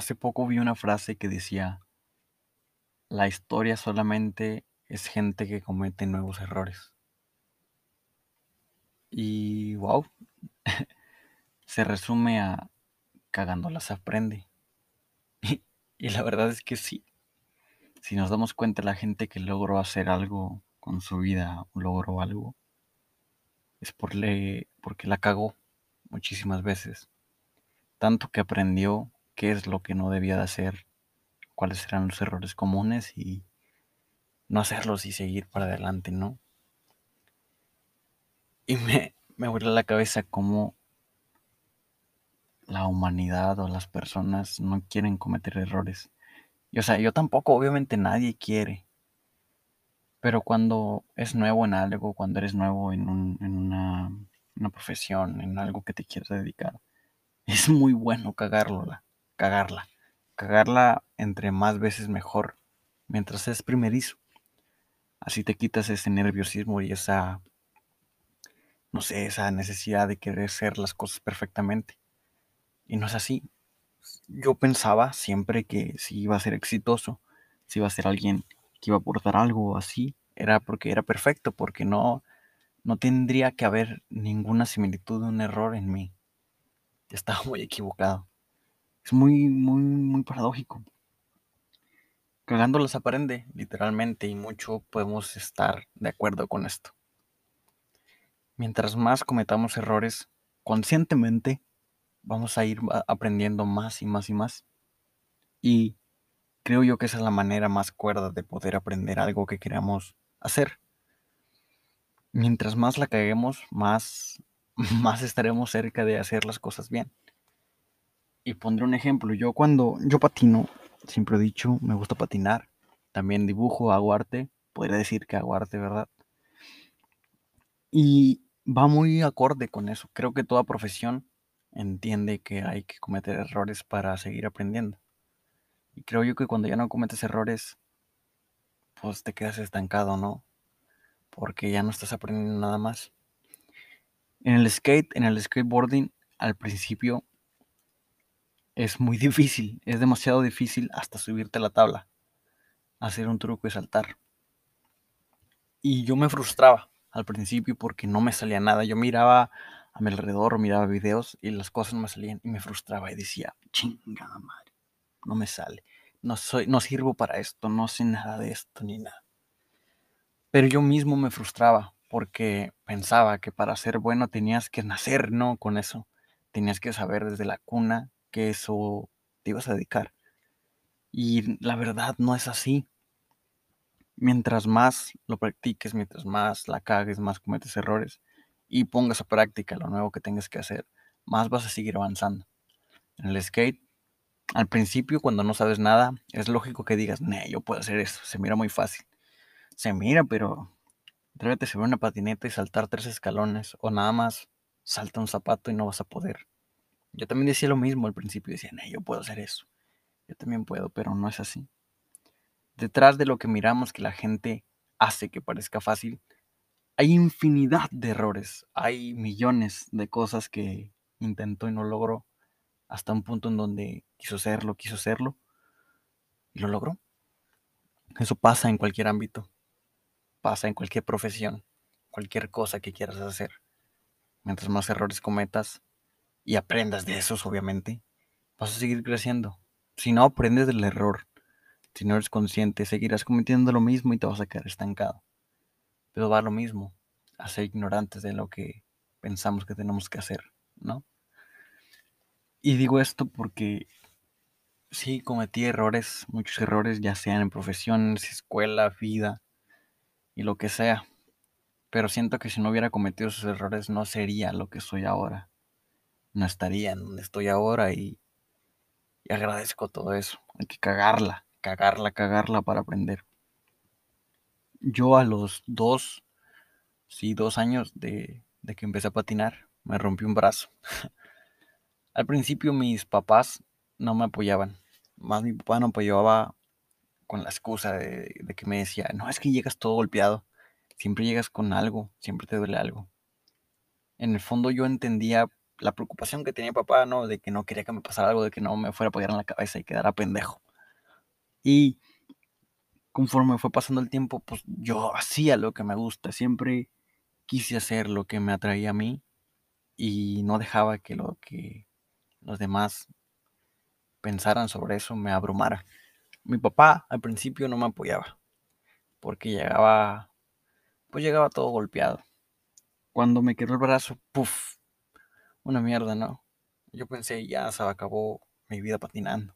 Hace poco vi una frase que decía, la historia solamente es gente que comete nuevos errores. Y wow, se resume a cagándolas aprende. Y, la verdad es que sí. Si nos damos cuenta, la gente que logró hacer algo con su vida, logró algo, es por le, porque la cagó muchísimas veces. Tanto que aprendió qué es lo que no debía de hacer, cuáles eran los errores comunes y no hacerlos y seguir para adelante, ¿no? Y me, me vuelve la cabeza cómo la humanidad o las personas no quieren cometer errores. Y, o sea, yo tampoco, obviamente nadie quiere. Pero cuando es nuevo en algo, cuando eres nuevo en, un, en una, una, profesión, en algo que te quieres dedicar, es muy bueno cagarla, cagarla. Cagarla entre más veces mejor, mientras es primerizo. Así te quitas ese nerviosismo y esa, no sé, esa necesidad de querer hacer las cosas perfectamente. Y no es así. Yo pensaba siempre que si iba a ser exitoso, si iba a ser alguien que iba a aportar algo así, era porque era perfecto, porque no, no tendría que haber ninguna similitud de un error en mí. Estaba muy equivocado. Es muy, muy, muy paradójico. Cagándolas aprende, literalmente, y mucho podemos estar de acuerdo con esto. Mientras más cometamos errores conscientemente, vamos a ir aprendiendo más y más y más. Y creo yo que esa es la manera más cuerda de poder aprender algo que queramos hacer. Mientras más la caguemos, más, más estaremos cerca de hacer las cosas bien. Y pondré un ejemplo. Yo cuando yo patino, siempre he dicho, me gusta patinar. También dibujo, hago arte. Podría decir que hago arte, ¿verdad? Y va muy acorde con eso. Creo que toda profesión entiende que hay que cometer errores para seguir aprendiendo. Y creo yo que cuando ya no cometes errores, pues te quedas estancado, ¿no? Porque ya no estás aprendiendo nada más. En el skate, en el skateboarding, al principio es muy difícil, es demasiado difícil hasta subirte a la tabla, hacer un truco y saltar. Y yo me frustraba al principio porque no me salía nada. Yo miraba a mi alrededor, miraba videos y las cosas no me salían y me frustraba y decía, chingada madre, no me sale, no soy, no sirvo para esto, no sé nada de esto ni nada. Pero yo mismo me frustraba porque pensaba que para ser bueno tenías que nacer, ¿no? Con eso. Tenías que saber desde la cuna que eso te ibas a dedicar. Y la verdad no es así. Mientras más lo practiques, mientras más la cagues, más cometes errores, y pongas a práctica lo nuevo que tengas que hacer, más vas a seguir avanzando. En el skate, al principio, cuando no sabes nada, es lógico que digas, no, yo puedo hacer eso, se mira muy fácil. Se mira, pero atrévete a subir una patineta y saltar tres escalones, o nada más salta un zapato y no vas a poder. Yo también decía lo mismo al principio, decía, yo puedo hacer eso. Yo también puedo, pero no es así. Detrás de lo que miramos que la gente hace que parezca fácil, hay infinidad de errores, hay millones de cosas que intentó y no logró, hasta un punto en donde quiso hacerlo, quiso hacerlo, y lo logró. Eso pasa en cualquier ámbito, pasa en cualquier profesión, cualquier cosa que quieras hacer. Mientras más errores cometas y aprendas de esos, obviamente, vas a seguir creciendo. Si no aprendes del error, si no eres consciente, seguirás cometiendo lo mismo y te vas a quedar estancado pero va lo mismo, a ser ignorantes de lo que pensamos que tenemos que hacer, ¿no? Y digo esto porque sí cometí errores, muchos errores, ya sean en profesiones, escuela, vida y lo que sea. Pero siento que si no hubiera cometido esos errores no sería lo que soy ahora. No estaría en donde estoy ahora y, y agradezco todo eso. Hay que cagarla, cagarla, cagarla para aprender yo a los dos, sí, dos años de, que empecé a patinar, me rompí un brazo. Al principio mis papás no me apoyaban, más mi papá no apoyaba con la excusa de, de, que me decía, no, es que llegas todo golpeado, siempre llegas con algo, siempre te duele algo. En el fondo yo entendía la preocupación que tenía papá, ¿no? De que no quería que me pasara algo, de que no me fuera a pegar en la cabeza y quedara pendejo. Y conforme fue pasando el tiempo, pues yo hacía lo que me gusta, siempre quise hacer lo que me atraía a mí y no dejaba que lo que los demás pensaran sobre eso me abrumara. Mi papá al principio no me apoyaba porque llegaba, pues llegaba todo golpeado. Cuando me quedó el brazo, puff, una mierda, ¿no? Yo pensé, ya se acabó mi vida patinando,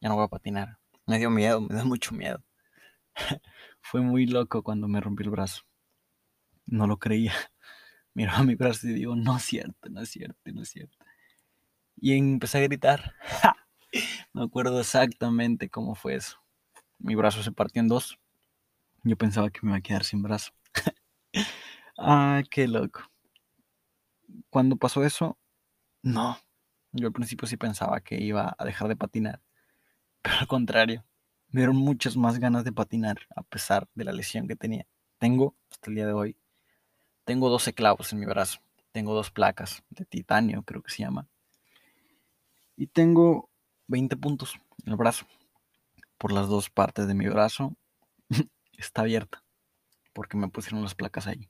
ya no voy a patinar. Me dio miedo, me dio mucho miedo. Fue muy loco cuando me rompí el brazo. No lo creía. Miraba mi brazo y digo, no es cierto, no es cierto, no es cierto. Y empecé a gritar. Me acuerdo exactamente cómo fue eso. Mi brazo se partió en dos. Yo pensaba que me iba a quedar sin brazo. ah, qué loco. Cuando pasó eso, no. Yo al principio sí pensaba que iba a dejar de patinar. Pero al contrario, me dieron muchas más ganas de patinar a pesar de la lesión que tenía. Tengo, hasta el día de hoy, tengo 12 clavos en mi brazo. Tengo dos placas de titanio, creo que se llama. Y tengo 20 puntos en el brazo. Por las dos partes de mi brazo está abierta. Porque me pusieron las placas ahí.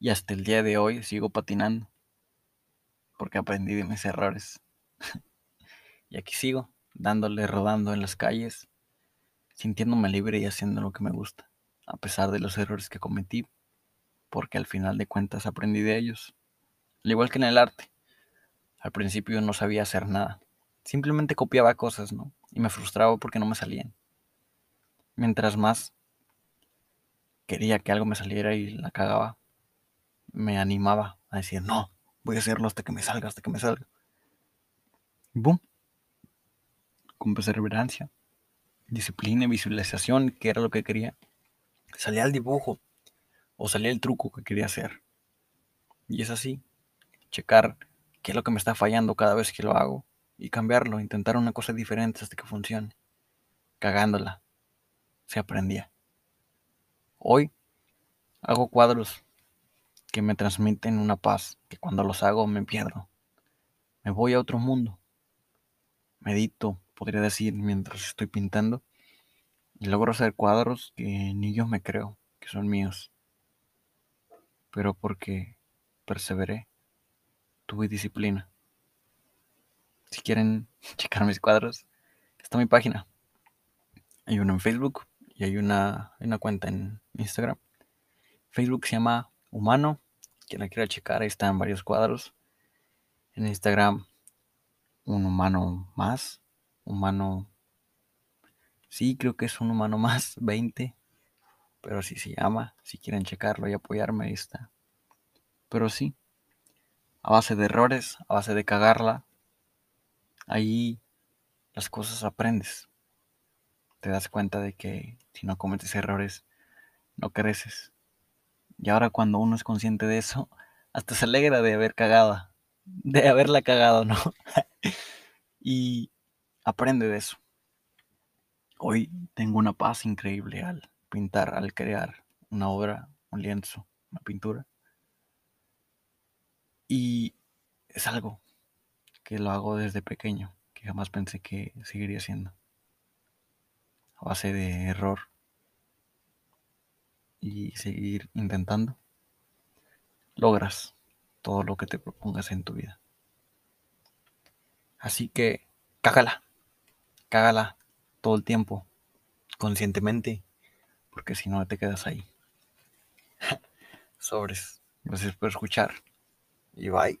Y hasta el día de hoy sigo patinando. Porque aprendí de mis errores. y aquí sigo, dándole, rodando en las calles, sintiéndome libre y haciendo lo que me gusta. A pesar de los errores que cometí. Porque al final de cuentas aprendí de ellos. Al igual que en el arte. Al principio no sabía hacer nada. Simplemente copiaba cosas, ¿no? Y me frustraba porque no me salían. Mientras más quería que algo me saliera y la cagaba, me animaba a decir, no, voy a hacerlo hasta que me salga, hasta que me salga. Y boom. Con perseverancia, disciplina visualización, que era lo que quería, salía el dibujo o salía el truco que quería hacer. Y es así, checar qué es lo que me está fallando cada vez que lo hago y cambiarlo, intentar una cosa diferente hasta que funcione. Cagándola, se aprendía. Hoy hago cuadros que me transmiten una paz que cuando los hago me pierdo. Me voy a otro mundo. Medito, podría decir, mientras estoy pintando. Y logro hacer cuadros que ni yo me creo que son míos. Pero porque perseveré, tuve disciplina. Si quieren checar mis cuadros, está mi página. Hay uno en Facebook y hay una, una cuenta en Instagram. Facebook se llama Humano. Quien la quiera checar, ahí están varios cuadros. En Instagram, un humano más. Humano. Sí, creo que es un humano más, 20. Pero así se llama. Si quieren checarlo y apoyarme, ahí está. Pero sí, a base de errores, a base de cagarla, ahí las cosas aprendes. Te das cuenta de que si no cometes errores, no creces. Y ahora cuando uno es consciente de eso, hasta se alegra de haber cagado, de haberla cagado, ¿no? y aprende de eso. Hoy tengo una paz increíble al pintar, al crear una obra, un lienzo, una pintura. Y es algo que lo hago desde pequeño, que jamás pensé que seguiría siendo. A base de error y seguir intentando, logras todo lo que te propongas en tu vida. Así que cágala, cágala todo el tiempo, conscientemente, porque si no te quedas ahí. Sobres. Gracias por escuchar y bye.